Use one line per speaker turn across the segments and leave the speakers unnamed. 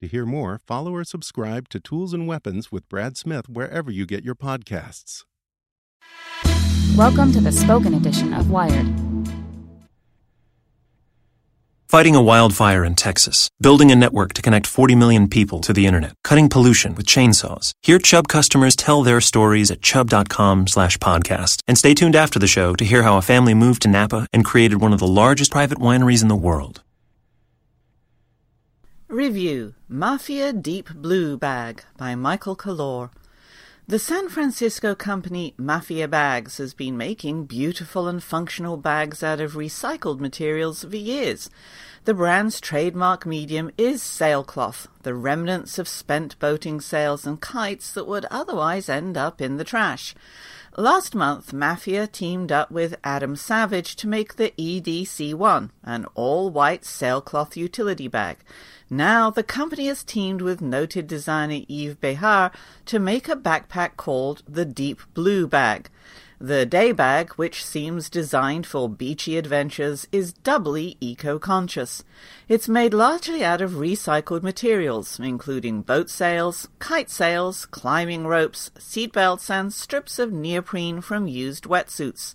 To hear more, follow or subscribe to Tools and Weapons with Brad Smith wherever you get your podcasts.
Welcome to the spoken edition of Wired.
Fighting a wildfire in Texas, building a network to connect 40 million people to the internet, cutting pollution with chainsaws. Hear Chubb customers tell their stories at chubb.com slash podcast. And stay tuned after the show to hear how a family moved to Napa and created one of the largest private wineries in the world.
Review Mafia Deep Blue Bag by Michael Calore. The San Francisco company Mafia Bags has been making beautiful and functional bags out of recycled materials for years. The brand's trademark medium is sailcloth, the remnants of spent boating sails and kites that would otherwise end up in the trash. Last month, Mafia teamed up with Adam Savage to make the EDC1, an all-white sailcloth utility bag. Now, the company has teamed with noted designer Yves Behar to make a backpack called the Deep Blue Bag. The day bag, which seems designed for beachy adventures, is doubly eco-conscious. It's made largely out of recycled materials, including boat sails, kite sails, climbing ropes, seat belts, and strips of neoprene from used wetsuits.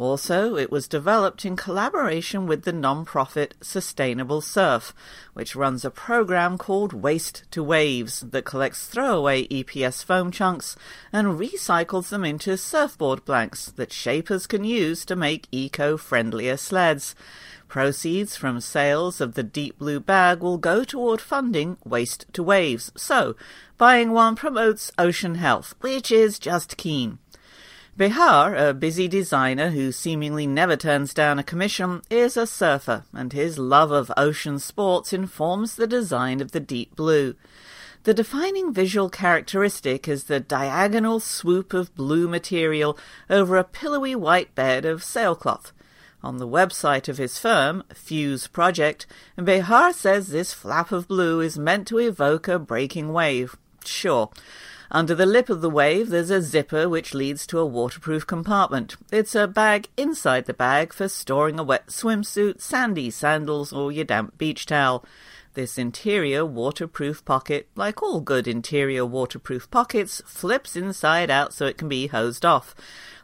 Also, it was developed in collaboration with the non-profit Sustainable Surf, which runs a program called Waste to Waves that collects throwaway EPS foam chunks and recycles them into surfboard blanks that shapers can use to make eco-friendlier sleds. Proceeds from sales of the Deep Blue bag will go toward funding Waste to Waves, so buying one promotes ocean health, which is just keen. Behar, a busy designer who seemingly never turns down a commission, is a surfer, and his love of ocean sports informs the design of the deep blue. The defining visual characteristic is the diagonal swoop of blue material over a pillowy white bed of sailcloth. On the website of his firm, fuseproject, Behar says this flap of blue is meant to evoke a breaking wave. Sure. Under the lip of the wave, there's a zipper which leads to a waterproof compartment. It's a bag inside the bag for storing a wet swimsuit, sandy sandals, or your damp beach towel. This interior waterproof pocket, like all good interior waterproof pockets, flips inside out so it can be hosed off.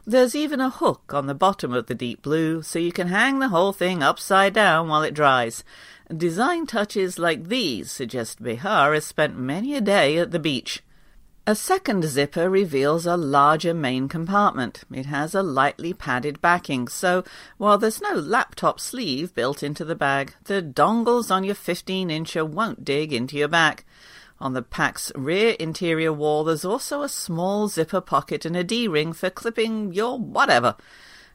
There's even a hook on the bottom of the deep blue, so you can hang the whole thing upside down while it dries. Design touches like these suggest Behar has spent many a day at the beach. A second zipper reveals a larger main compartment. It has a lightly padded backing, so while there's no laptop sleeve built into the bag, the dongles on your 15-incher won't dig into your back. On the pack's rear interior wall, there's also a small zipper pocket and a D-ring for clipping your whatever.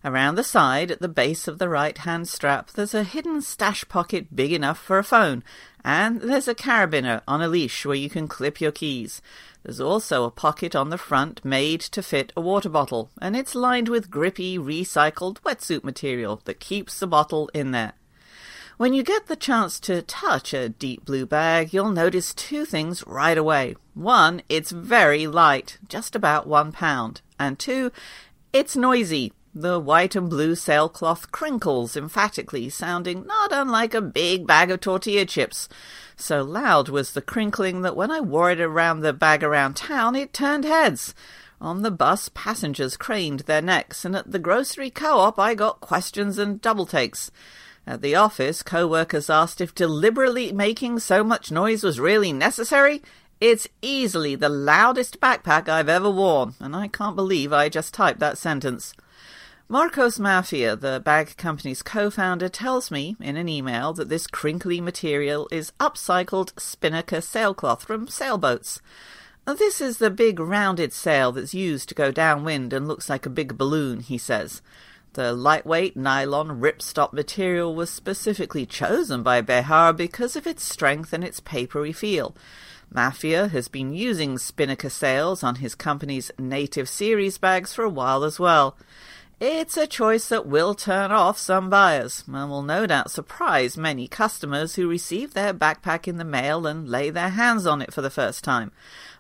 Around the side, at the base of the right-hand strap, there's a hidden stash pocket big enough for a phone, and there's a carabiner on a leash where you can clip your keys. There's also a pocket on the front made to fit a water bottle, and it's lined with grippy, recycled wetsuit material that keeps the bottle in there. When you get the chance to touch a deep blue bag, you'll notice two things right away. One, it's very light, just about one pound. And two, it's noisy. The white and blue sailcloth crinkles emphatically, sounding not unlike a big bag of tortilla chips. So loud was the crinkling that when I wore it around the bag around town, it turned heads. On the bus, passengers craned their necks, and at the grocery co-op I got questions and double takes. At the office, co-workers asked if deliberately making so much noise was really necessary. It's easily the loudest backpack I've ever worn, and I can't believe I just typed that sentence. Marcos Mafia, the bag company's co founder, tells me in an email that this crinkly material is upcycled spinnaker sailcloth from sailboats. This is the big rounded sail that's used to go downwind and looks like a big balloon, he says. The lightweight nylon ripstop material was specifically chosen by Behar because of its strength and its papery feel. Mafia has been using spinnaker sails on his company's native series bags for a while as well. It's a choice that will turn off some buyers and will no doubt surprise many customers who receive their backpack in the mail and lay their hands on it for the first time.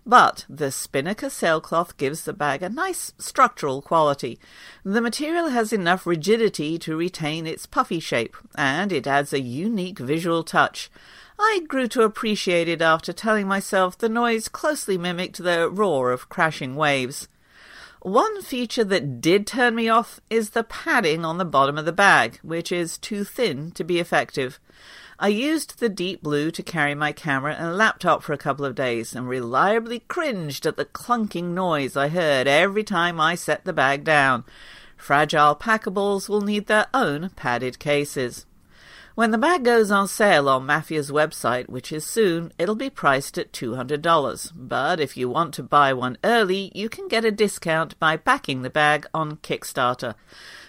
But the Spinnaker sailcloth gives the bag a nice structural quality. The material has enough rigidity to retain its puffy shape, and it adds a unique visual touch. I grew to appreciate it after telling myself the noise closely mimicked the roar of crashing waves. One feature that did turn me off is the padding on the bottom of the bag, which is too thin to be effective. I used the deep blue to carry my camera and laptop for a couple of days and reliably cringed at the clunking noise I heard every time I set the bag down. Fragile packables will need their own padded cases. When the bag goes on sale on Mafia's website, which is soon, it'll be priced at $200. But if you want to buy one early, you can get a discount by backing the bag on Kickstarter.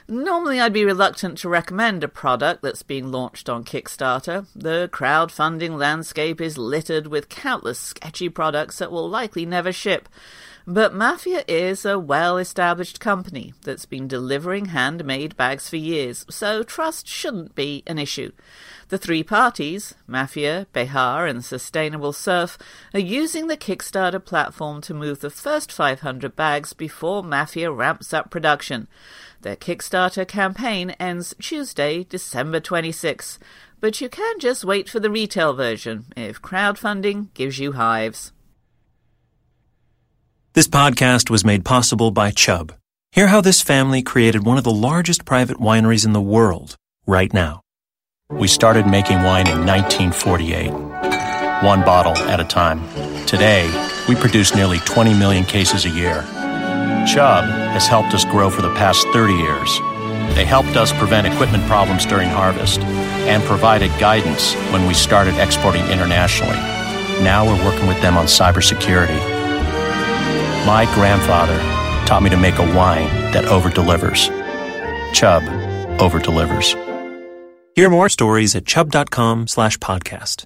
Normally, I'd be reluctant to recommend a product that's being launched on Kickstarter. The crowdfunding landscape is littered with countless sketchy products that will likely never ship. But Mafia is a well established company that's been delivering handmade bags for years, so trust shouldn't be an issue. The three parties, Mafia, Behar, and Sustainable Surf, are using the Kickstarter platform to move the first 500 bags before Mafia ramps up production. Their Kickstarter campaign ends Tuesday, December 26, but you can just wait for the retail version if crowdfunding gives you hives.
This podcast was made possible by Chubb. Hear how this family created one of the largest private wineries in the world right now. We started making wine in 1948, one bottle at a time. Today, we produce nearly 20 million cases a year. Chubb has helped us grow for the past 30 years. They helped us prevent equipment problems during harvest and provided guidance when we started exporting internationally. Now we're working with them on cybersecurity my grandfather taught me to make a wine that over-delivers. Chubb over-delivers. Hear more stories at chubb.com slash podcast.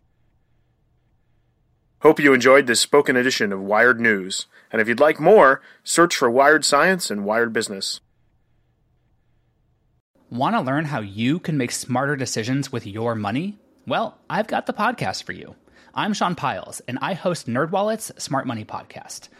Hope you enjoyed this spoken edition of Wired News. And if you'd like more, search for Wired Science and Wired Business.
Want to learn how you can make smarter decisions with your money? Well, I've got the podcast for you. I'm Sean Pyles, and I host NerdWallet's Smart Money Podcast –